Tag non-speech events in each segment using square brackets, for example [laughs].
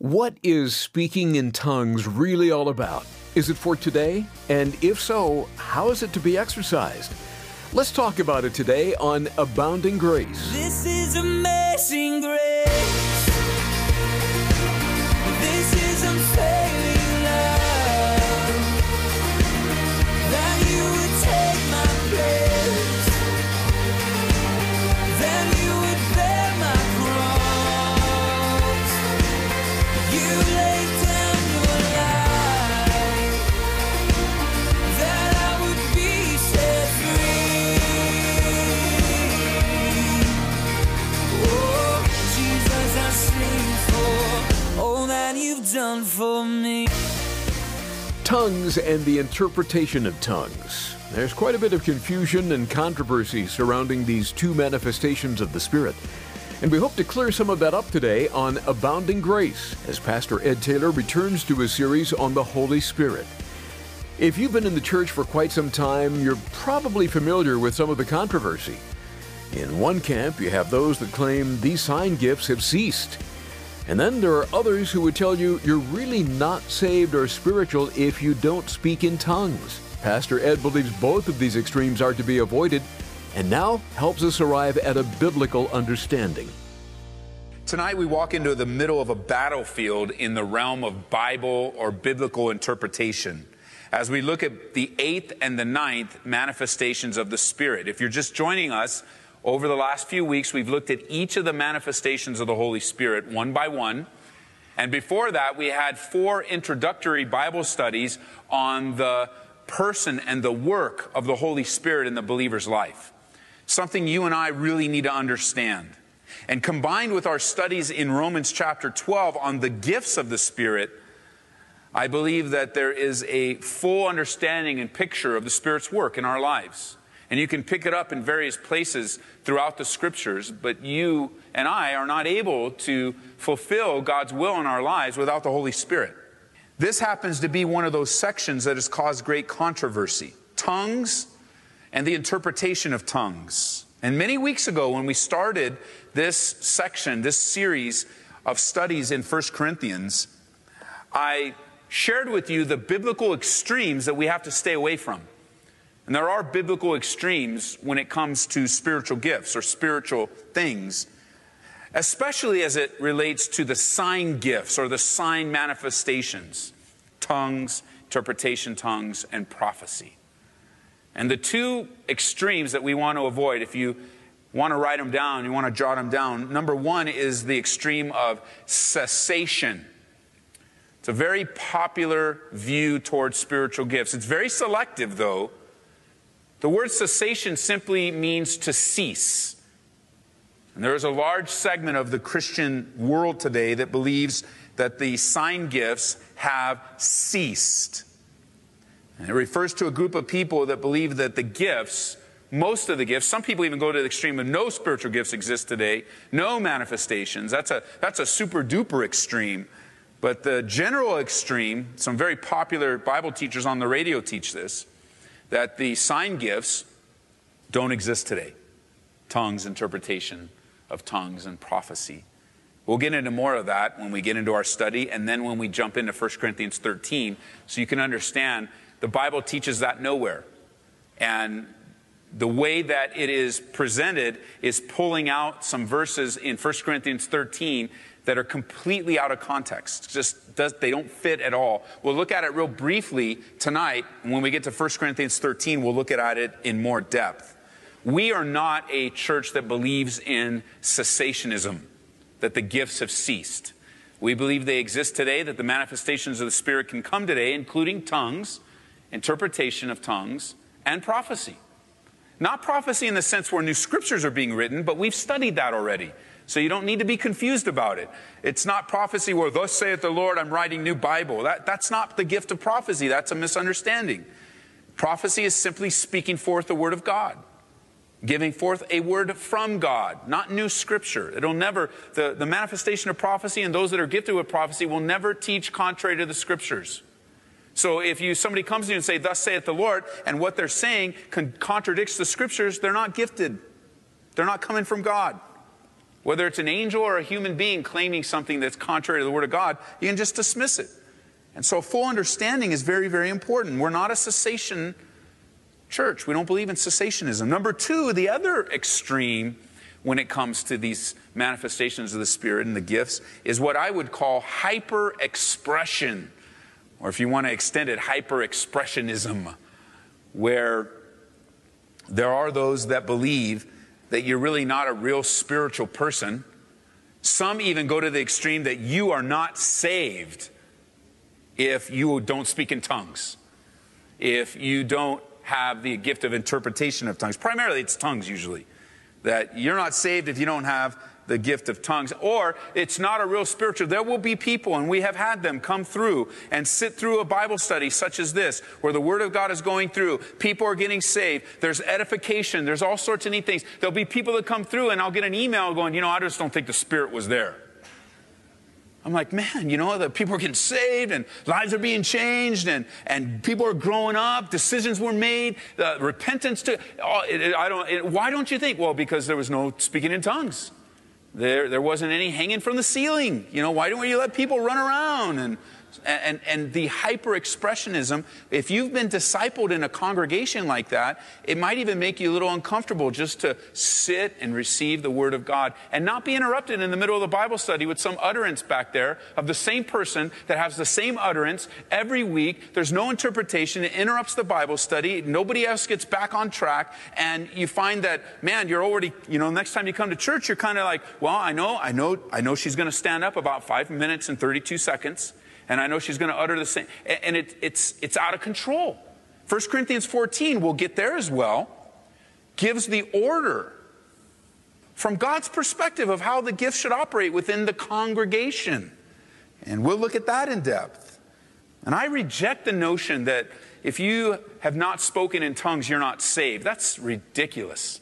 What is speaking in tongues really all about? Is it for today? And if so, how is it to be exercised? Let's talk about it today on Abounding Grace. This is amazing grace. This is unfailing love. That you would take my place. For me. Tongues and the interpretation of tongues. There's quite a bit of confusion and controversy surrounding these two manifestations of the Spirit. And we hope to clear some of that up today on Abounding Grace as Pastor Ed Taylor returns to his series on the Holy Spirit. If you've been in the church for quite some time, you're probably familiar with some of the controversy. In one camp, you have those that claim these sign gifts have ceased. And then there are others who would tell you you're really not saved or spiritual if you don't speak in tongues. Pastor Ed believes both of these extremes are to be avoided and now helps us arrive at a biblical understanding. Tonight, we walk into the middle of a battlefield in the realm of Bible or biblical interpretation as we look at the eighth and the ninth manifestations of the Spirit. If you're just joining us, over the last few weeks, we've looked at each of the manifestations of the Holy Spirit one by one. And before that, we had four introductory Bible studies on the person and the work of the Holy Spirit in the believer's life. Something you and I really need to understand. And combined with our studies in Romans chapter 12 on the gifts of the Spirit, I believe that there is a full understanding and picture of the Spirit's work in our lives. And you can pick it up in various places throughout the scriptures, but you and I are not able to fulfill God's will in our lives without the Holy Spirit. This happens to be one of those sections that has caused great controversy tongues and the interpretation of tongues. And many weeks ago, when we started this section, this series of studies in 1 Corinthians, I shared with you the biblical extremes that we have to stay away from. And there are biblical extremes when it comes to spiritual gifts or spiritual things, especially as it relates to the sign gifts or the sign manifestations tongues, interpretation tongues, and prophecy. And the two extremes that we want to avoid, if you want to write them down, you want to jot them down, number one is the extreme of cessation. It's a very popular view towards spiritual gifts. It's very selective, though. The word cessation simply means to cease. And there is a large segment of the Christian world today that believes that the sign gifts have ceased. And it refers to a group of people that believe that the gifts, most of the gifts, some people even go to the extreme of no spiritual gifts exist today, no manifestations. That's a, that's a super duper extreme. But the general extreme, some very popular Bible teachers on the radio teach this, that the sign gifts don't exist today tongues, interpretation of tongues, and prophecy. We'll get into more of that when we get into our study and then when we jump into 1 Corinthians 13 so you can understand the Bible teaches that nowhere. And the way that it is presented is pulling out some verses in 1 Corinthians 13 that are completely out of context. Just does, they don't fit at all. We'll look at it real briefly tonight. When we get to 1 Corinthians 13, we'll look at it in more depth. We are not a church that believes in cessationism, that the gifts have ceased. We believe they exist today, that the manifestations of the Spirit can come today, including tongues, interpretation of tongues, and prophecy. Not prophecy in the sense where new scriptures are being written, but we've studied that already. So you don't need to be confused about it. It's not prophecy where, thus saith the Lord, I'm writing new Bible. That, that's not the gift of prophecy. That's a misunderstanding. Prophecy is simply speaking forth the word of God, giving forth a word from God, not new scripture. It'll never, the, the manifestation of prophecy and those that are gifted with prophecy will never teach contrary to the scriptures. So if you somebody comes to you and say, "Thus saith the Lord," and what they're saying con- contradicts the scriptures, they're not gifted. They're not coming from God. Whether it's an angel or a human being claiming something that's contrary to the Word of God, you can just dismiss it. And so, full understanding is very, very important. We're not a cessation church. We don't believe in cessationism. Number two, the other extreme when it comes to these manifestations of the Spirit and the gifts is what I would call hyper expression, or if you want to extend it, hyper expressionism, where there are those that believe that you're really not a real spiritual person. Some even go to the extreme that you are not saved if you don't speak in tongues, if you don't have the gift of interpretation of tongues. Primarily, it's tongues usually. That you're not saved if you don't have the gift of tongues, or it's not a real spiritual. There will be people, and we have had them come through and sit through a Bible study such as this, where the Word of God is going through. People are getting saved. There's edification. There's all sorts of neat things. There'll be people that come through, and I'll get an email going, you know, I just don't think the Spirit was there. I'm like, man, you know, the people are getting saved and lives are being changed and, and people are growing up, decisions were made, uh, repentance to, oh, it, it, I don't, it, why don't you think? Well, because there was no speaking in tongues. There, there wasn't any hanging from the ceiling. You know, why don't you let people run around and and, and the hyper expressionism, if you've been discipled in a congregation like that, it might even make you a little uncomfortable just to sit and receive the Word of God and not be interrupted in the middle of the Bible study with some utterance back there of the same person that has the same utterance every week. There's no interpretation. It interrupts the Bible study. Nobody else gets back on track. And you find that, man, you're already, you know, next time you come to church, you're kind of like, well, I know, I know, I know she's going to stand up about five minutes and 32 seconds and I know she's going to utter the same. And it, it's, it's out of control. 1 Corinthians 14, we'll get there as well, gives the order from God's perspective of how the gifts should operate within the congregation. And we'll look at that in depth. And I reject the notion that if you have not spoken in tongues, you're not saved. That's ridiculous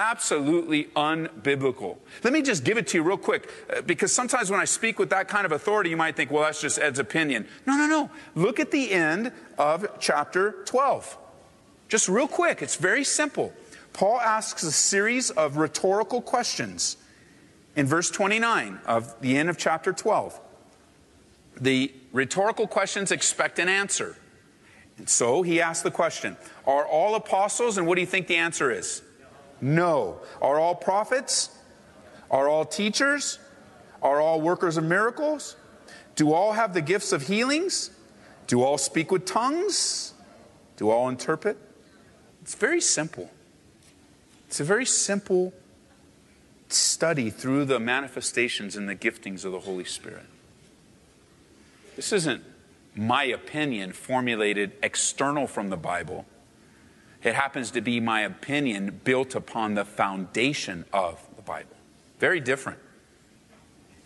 absolutely unbiblical. Let me just give it to you real quick, uh, because sometimes when I speak with that kind of authority, you might think, well, that's just Ed's opinion. No, no, no. Look at the end of chapter 12. Just real quick, it's very simple. Paul asks a series of rhetorical questions in verse 29 of the end of chapter 12. The rhetorical questions expect an answer. And so he asks the question Are all apostles? And what do you think the answer is? No. Are all prophets? Are all teachers? Are all workers of miracles? Do all have the gifts of healings? Do all speak with tongues? Do all interpret? It's very simple. It's a very simple study through the manifestations and the giftings of the Holy Spirit. This isn't my opinion formulated external from the Bible. It happens to be my opinion built upon the foundation of the Bible. Very different.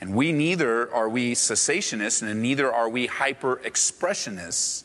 And we neither are we cessationists and neither are we hyper expressionists.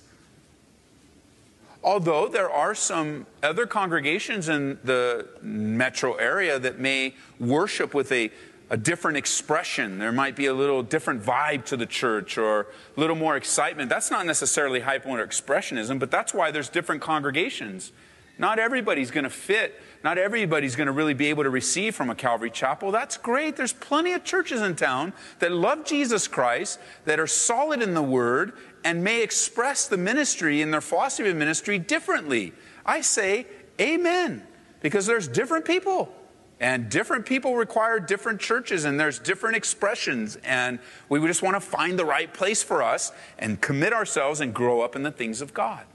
Although there are some other congregations in the metro area that may worship with a, a different expression. There might be a little different vibe to the church or a little more excitement. That's not necessarily hyper expressionism, but that's why there's different congregations. Not everybody's going to fit. Not everybody's going to really be able to receive from a Calvary chapel. That's great. There's plenty of churches in town that love Jesus Christ, that are solid in the Word, and may express the ministry and their philosophy of ministry differently. I say, Amen, because there's different people. And different people require different churches, and there's different expressions. And we just want to find the right place for us and commit ourselves and grow up in the things of God.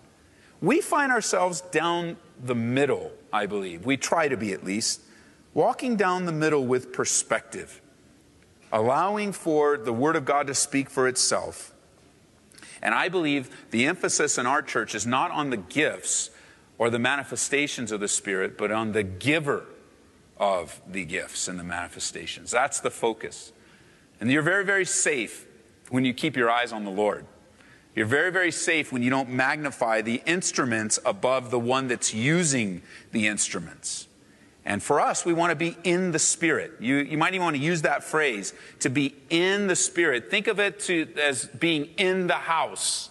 We find ourselves down the middle, I believe. We try to be at least. Walking down the middle with perspective, allowing for the Word of God to speak for itself. And I believe the emphasis in our church is not on the gifts or the manifestations of the Spirit, but on the giver of the gifts and the manifestations. That's the focus. And you're very, very safe when you keep your eyes on the Lord. You're very, very safe when you don't magnify the instruments above the one that's using the instruments. And for us, we want to be in the Spirit. You, you might even want to use that phrase to be in the Spirit. Think of it to, as being in the house.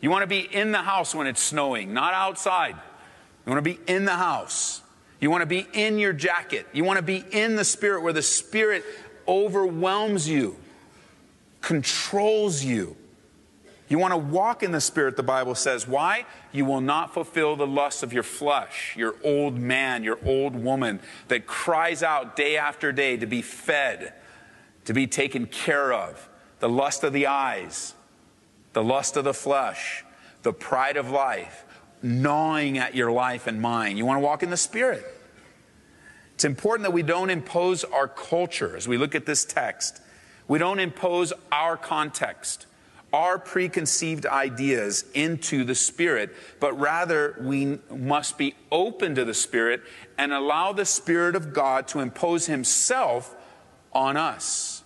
You want to be in the house when it's snowing, not outside. You want to be in the house. You want to be in your jacket. You want to be in the Spirit where the Spirit overwhelms you, controls you. You want to walk in the Spirit, the Bible says. Why? You will not fulfill the lusts of your flesh, your old man, your old woman that cries out day after day to be fed, to be taken care of. The lust of the eyes, the lust of the flesh, the pride of life, gnawing at your life and mind. You want to walk in the Spirit. It's important that we don't impose our culture as we look at this text. We don't impose our context our preconceived ideas into the Spirit, but rather we must be open to the Spirit and allow the Spirit of God to impose Himself on us.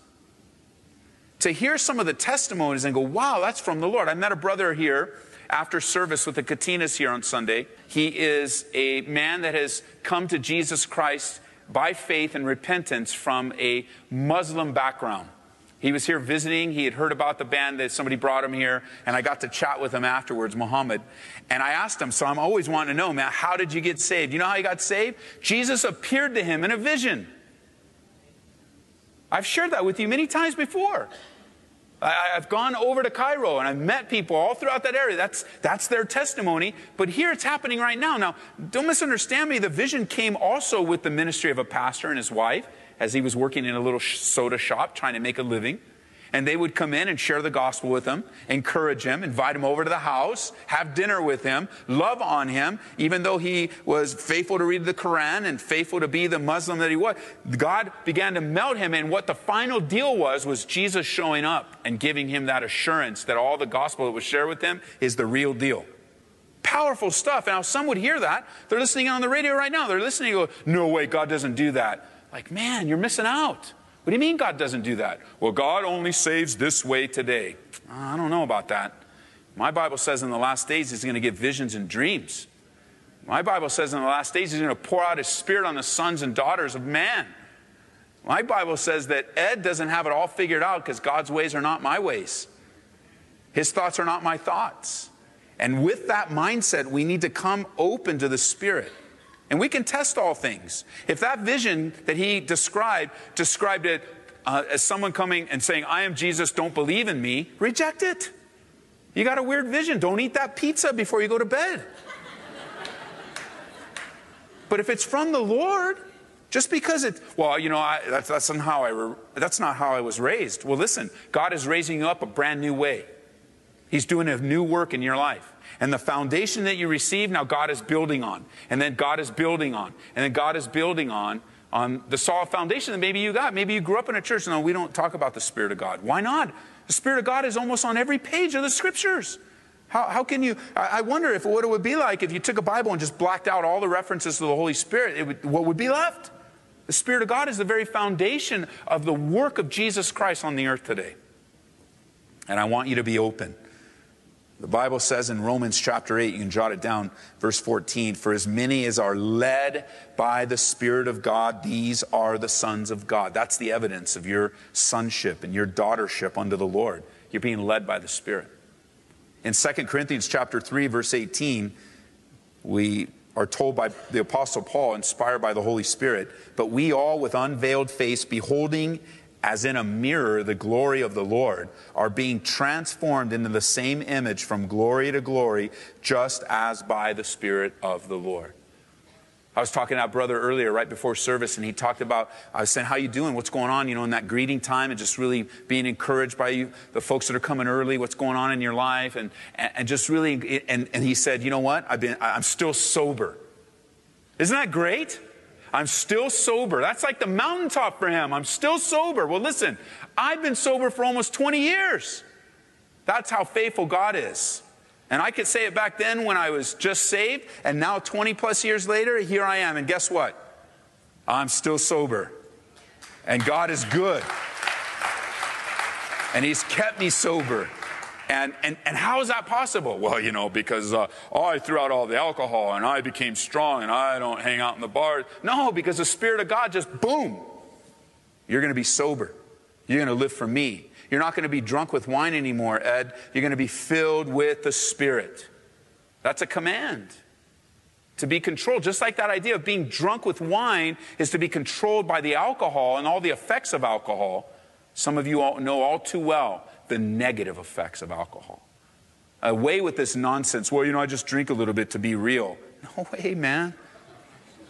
To hear some of the testimonies and go, wow, that's from the Lord. I met a brother here after service with the Katinas here on Sunday. He is a man that has come to Jesus Christ by faith and repentance from a Muslim background. He was here visiting. He had heard about the band that somebody brought him here, and I got to chat with him afterwards, Muhammad. And I asked him, so I'm always wanting to know, man, how did you get saved? You know how he got saved? Jesus appeared to him in a vision. I've shared that with you many times before. I, have gone over to Cairo and I've met people all throughout that area. That's, that's their testimony. But here it's happening right now. Now, don't misunderstand me. The vision came also with the ministry of a pastor and his wife as he was working in a little soda shop trying to make a living. And they would come in and share the gospel with him, encourage him, invite him over to the house, have dinner with him, love on him, even though he was faithful to read the Quran and faithful to be the Muslim that he was. God began to melt him, and what the final deal was, was Jesus showing up and giving him that assurance that all the gospel that was shared with him is the real deal. Powerful stuff. Now, some would hear that. They're listening on the radio right now. They're listening and go, No way, God doesn't do that. Like, man, you're missing out. What do you mean God doesn't do that? Well, God only saves this way today. I don't know about that. My Bible says in the last days He's going to give visions and dreams. My Bible says in the last days He's going to pour out His Spirit on the sons and daughters of man. My Bible says that Ed doesn't have it all figured out because God's ways are not my ways. His thoughts are not my thoughts. And with that mindset, we need to come open to the Spirit. And we can test all things. If that vision that he described described it uh, as someone coming and saying, I am Jesus, don't believe in me, reject it. You got a weird vision. Don't eat that pizza before you go to bed. but if it's from the Lord, just because it, well, you know, I, that's, that's, not how I, that's not how I was raised. Well, listen, God is raising you up a brand new way. He's doing a new work in your life. And the foundation that you receive, now God is building on. And then God is building on. And then God is building on on the solid foundation that maybe you got. Maybe you grew up in a church. No, we don't talk about the Spirit of God. Why not? The Spirit of God is almost on every page of the scriptures. How, how can you? I wonder if what it would be like if you took a Bible and just blacked out all the references to the Holy Spirit. Would, what would be left? The Spirit of God is the very foundation of the work of Jesus Christ on the earth today. And I want you to be open. The Bible says in Romans chapter 8, you can jot it down, verse 14, for as many as are led by the Spirit of God, these are the sons of God. That's the evidence of your sonship and your daughtership unto the Lord. You're being led by the Spirit. In 2 Corinthians chapter 3, verse 18, we are told by the Apostle Paul, inspired by the Holy Spirit, but we all with unveiled face, beholding as in a mirror the glory of the Lord, are being transformed into the same image from glory to glory, just as by the Spirit of the Lord. I was talking to that brother earlier, right before service, and he talked about, I was saying, how you doing? What's going on, you know, in that greeting time and just really being encouraged by you, the folks that are coming early, what's going on in your life, and, and just really, and, and he said, you know what? I've been, I'm still sober. Isn't that great? I'm still sober. That's like the mountaintop for him. I'm still sober. Well, listen, I've been sober for almost 20 years. That's how faithful God is. And I could say it back then when I was just saved, and now 20 plus years later, here I am. And guess what? I'm still sober. And God is good. And He's kept me sober. And, and, and how is that possible? [laughs] Well, you know, because uh, oh, I threw out all the alcohol and I became strong and I don't hang out in the bars. No, because the Spirit of God just boom, you're going to be sober. You're going to live for me. You're not going to be drunk with wine anymore, Ed. You're going to be filled with the Spirit. That's a command. To be controlled, just like that idea of being drunk with wine is to be controlled by the alcohol and all the effects of alcohol. Some of you all know all too well the negative effects of alcohol. Away with this nonsense. Well, you know, I just drink a little bit to be real. [laughs] No way, man.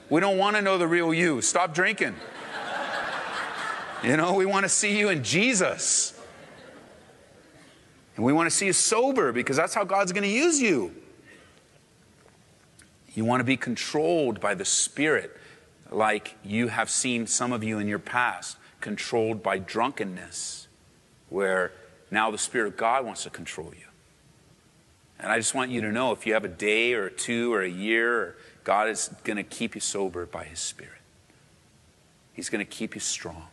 We don't want to know the real you. Stop drinking. you know, we want to see you in Jesus. And we want to see you sober because that's how God's going to use you. You want to be controlled by the Spirit, like you have seen some of you in your past, controlled by drunkenness, where now the Spirit of God wants to control you. And I just want you to know if you have a day or two or a year, God is going to keep you sober by His Spirit. He's going to keep you strong.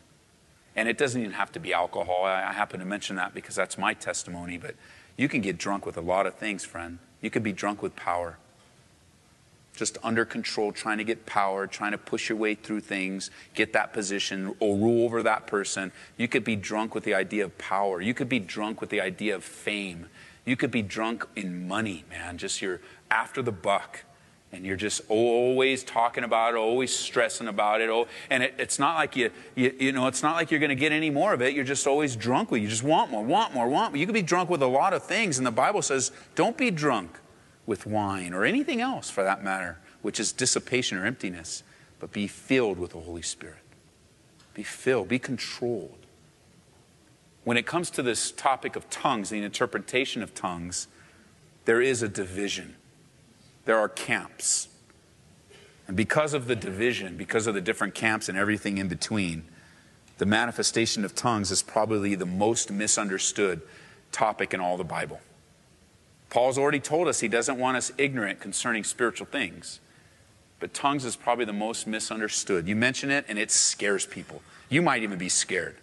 And it doesn't even have to be alcohol. I happen to mention that because that's my testimony, but you can get drunk with a lot of things, friend. You could be drunk with power. Just under control, trying to get power, trying to push your way through things, get that position, or rule over that person. You could be drunk with the idea of power. You could be drunk with the idea of fame. You could be drunk in money, man. Just you're after the buck and you're just always talking about it, always stressing about it. Oh, and it, it's not like you, you, you know, it's not like you're going to get any more of it. You're just always drunk with. You just want more, want more, want more. You could be drunk with a lot of things, and the Bible says, don't be drunk with wine or anything else for that matter, which is dissipation or emptiness, but be filled with the Holy Spirit. Be filled, be controlled when it comes to this topic of tongues, the interpretation of tongues, there is a division. There are camps. And because of the division, because of the different camps and everything in between, the manifestation of tongues is probably the most misunderstood topic in all the Bible. Paul's already told us he doesn't want us ignorant concerning spiritual things. But tongues is probably the most misunderstood. You mention it and it scares people. You might even be scared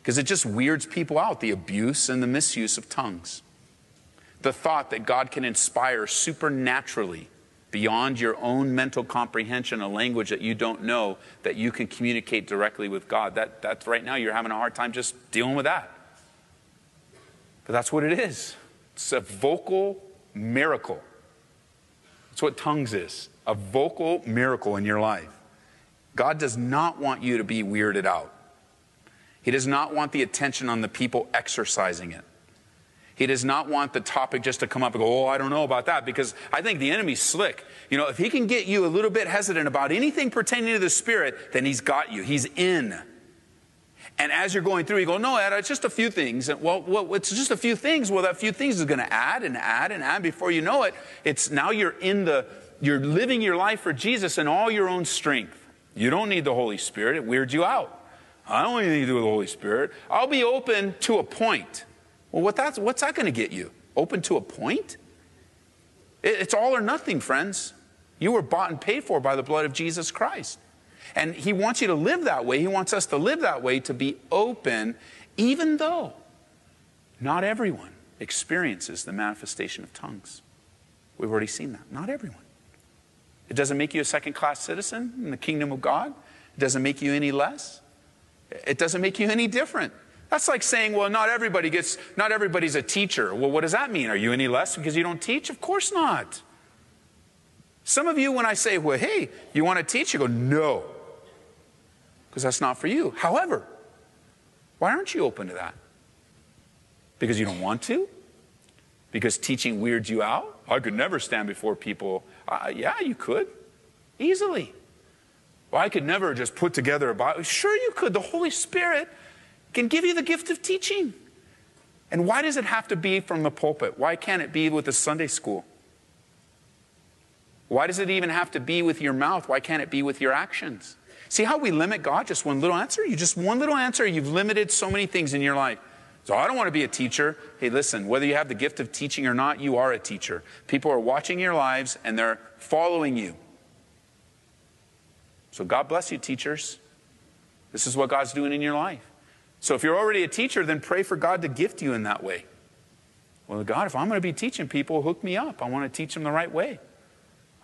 because it just weirds people out the abuse and the misuse of tongues. The thought that God can inspire supernaturally beyond your own mental comprehension a language that you don't know that you can communicate directly with God. That, that's right now you're having a hard time just dealing with that. But that's what it is. It's a vocal miracle. That's what tongues is a vocal miracle in your life. God does not want you to be weirded out. He does not want the attention on the people exercising it. He does not want the topic just to come up and go, oh, I don't know about that, because I think the enemy's slick. You know, if he can get you a little bit hesitant about anything pertaining to the Spirit, then he's got you. He's in. And as you're going through, you go, no, Ed, it's just a few things. And, well, well, it's just a few things. Well, that few things is going to add and add and add. Before you know it, it's now you're in the, you're living your life for Jesus in all your own strength. You don't need the Holy Spirit. It weirds you out. I don't anything to do with the Holy Spirit. I'll be open to a point. Well, what that's, what's that going to get you? Open to a point? It, it's all or nothing, friends. You were bought and paid for by the blood of Jesus Christ. And He wants you to live that way. He wants us to live that way, to be open, even though not everyone experiences the manifestation of tongues. We've already seen that. Not everyone. It doesn't make you a second class citizen in the kingdom of God, it doesn't make you any less. It doesn't make you any different. That's like saying, well, not everybody gets, not everybody's a teacher. Well, what does that mean? Are you any less because you don't teach? Of course not. Some of you, when I say, well, hey, you want to teach? You go, no, because that's not for you. However, why aren't you open to that? Because you don't want to? Because teaching weirds you out? I could never stand before people. Uh, yeah, you could. Easily. Well, I could never just put together a Bible. Sure, you could. The Holy Spirit can give you the gift of teaching. And why does it have to be from the pulpit? Why can't it be with the Sunday school? Why does it even have to be with your mouth? Why can't it be with your actions? See how we limit God? Just one little answer? You just one little answer, you've limited so many things in your life. So I don't want to be a teacher. Hey, listen, whether you have the gift of teaching or not, you are a teacher. People are watching your lives and they're following you. So God bless you, teachers. This is what God's doing in your life. So if you're already a teacher, then pray for God to gift you in that way. Well, God, if I'm going to be teaching people, hook me up. I want to teach them the right way.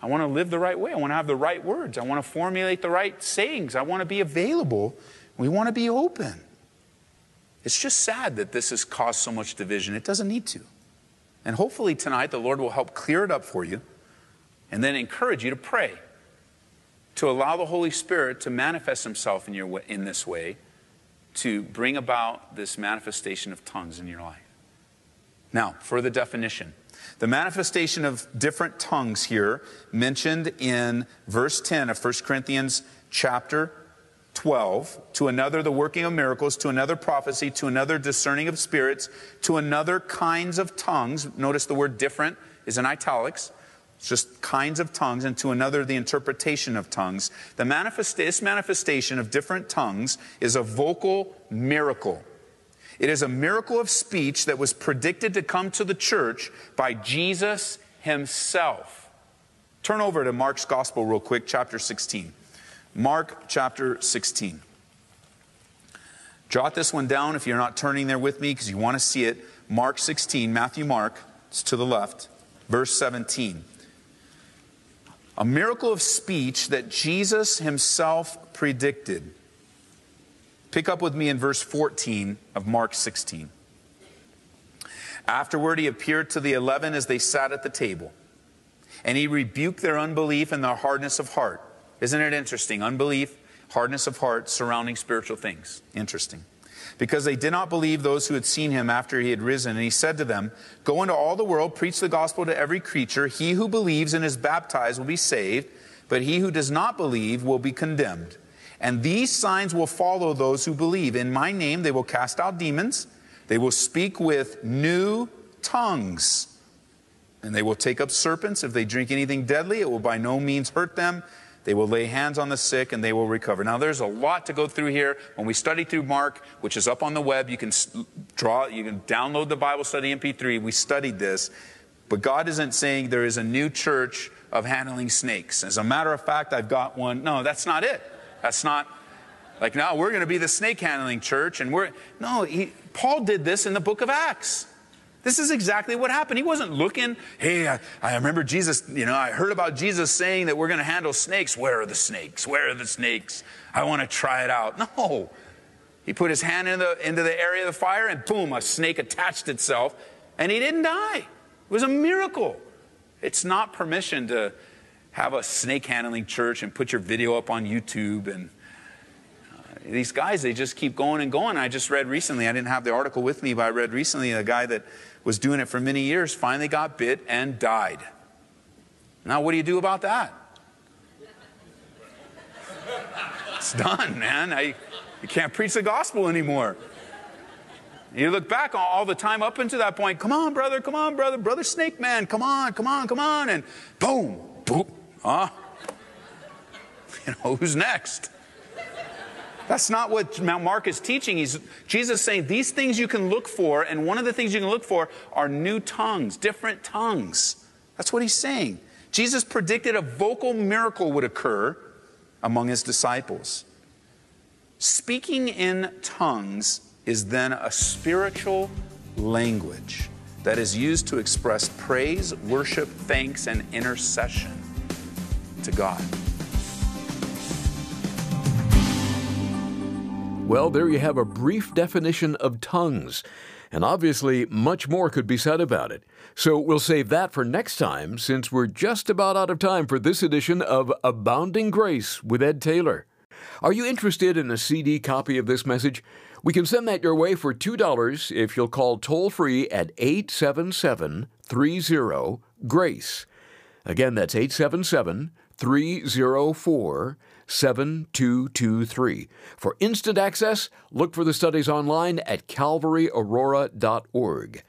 I want to live the right way. I want to have the right words. I want to formulate the right sayings. I want to be available. We want to be open. It's just sad that this has caused so much division. It doesn't need to. And hopefully tonight the Lord will help clear it up for you and then encourage you to pray, to allow the Holy Spirit to manifest Himself in, your, way, in this way, to bring about this manifestation of tongues in your life. Now, for the definition. The manifestation of different tongues here mentioned in verse 10 of 1 Corinthians chapter 12, to another the working of miracles, to another prophecy, to another discerning of spirits, to another kinds of tongues. Notice the word different is in italics. It's just kinds of tongues, and to another the interpretation of tongues. The manifest, this manifestation of different tongues is a vocal miracle. It is a miracle of speech that was predicted to come to the church by Jesus himself. Turn over to Mark's Gospel real quick, chapter 16. Mark chapter 16. Jot this one down if you're not turning there with me because you want to see it. Mark 16, Matthew Mark, it's to the left, verse 17. A miracle of speech that Jesus himself predicted. Pick up with me in verse 14 of Mark 16. Afterward, he appeared to the eleven as they sat at the table, and he rebuked their unbelief and their hardness of heart. Isn't it interesting? Unbelief, hardness of heart surrounding spiritual things. Interesting. Because they did not believe those who had seen him after he had risen. And he said to them, Go into all the world, preach the gospel to every creature. He who believes and is baptized will be saved, but he who does not believe will be condemned. And these signs will follow those who believe. In my name they will cast out demons, they will speak with new tongues, and they will take up serpents. If they drink anything deadly, it will by no means hurt them. They will lay hands on the sick and they will recover. Now, there's a lot to go through here. When we study through Mark, which is up on the web, you can draw, you can download the Bible study MP3. We studied this. But God isn't saying there is a new church of handling snakes. As a matter of fact, I've got one. No, that's not it. That's not like now we're going to be the snake handling church and we're no, he, Paul did this in the book of Acts. This is exactly what happened. He wasn't looking, hey, I, I, remember Jesus, you know, I heard about Jesus saying that we're going to handle snakes. Where are the snakes? Where are the snakes? I want to try it out. No. He put his hand in the, into the area of the fire and boom, a snake attached itself and he didn't die. It was a miracle. It's not permission to have a snake handling church and put your video up on YouTube and uh, these guys, they just keep going and going. I just read recently, I didn't have the article with me, but I read recently a guy that was doing it for many years finally got bit and died. Now, what do you do about that? It's done, man. I, you can't preach the gospel anymore. You look back all the time up until that point. Come on, brother. Come on, brother. Brother Snake Man. Come on, come on, come on. And boom, boom. Huh? [laughs] You know, who's next? That's not what Mark is teaching. He's, Jesus saying these things you can look for, and one of the things you can look for are new tongues, different tongues. That's what he's saying. Jesus predicted a vocal miracle would occur among his disciples. Speaking in tongues is then a spiritual language that is used to express praise, worship, thanks, and intercession to God. Well, there you have a brief definition of tongues. And obviously, much more could be said about it. So we'll save that for next time since we're just about out of time for this edition of Abounding Grace with Ed Taylor. Are you interested in a CD copy of this message? We can send that your way for $2 if you'll call toll free at 877 30 GRACE. Again, that's 877 304 7223. For instant access, look for the studies online at calvaryaurora.org.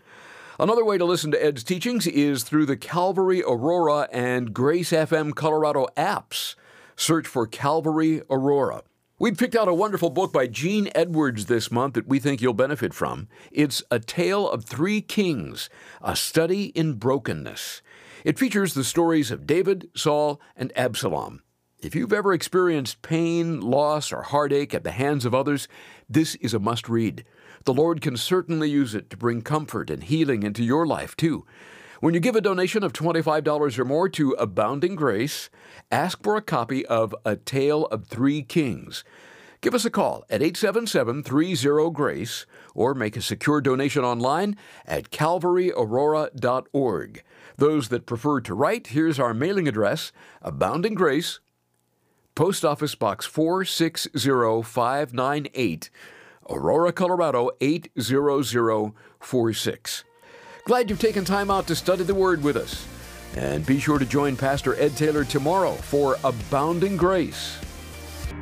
Another way to listen to Ed's teachings is through the Calvary Aurora and Grace FM Colorado apps. Search for Calvary Aurora. We've picked out a wonderful book by Gene Edwards this month that we think you'll benefit from. It's A Tale of Three Kings, a study in brokenness. It features the stories of David, Saul, and Absalom. If you've ever experienced pain, loss, or heartache at the hands of others, this is a must read. The Lord can certainly use it to bring comfort and healing into your life, too. When you give a donation of $25 or more to Abounding Grace, ask for a copy of A Tale of Three Kings. Give us a call at 877 30 GRACE or make a secure donation online at calvaryaurora.org. Those that prefer to write, here's our mailing address Abounding Grace, Post Office Box 460598, Aurora, Colorado 80046. Glad you've taken time out to study the Word with us. And be sure to join Pastor Ed Taylor tomorrow for Abounding Grace.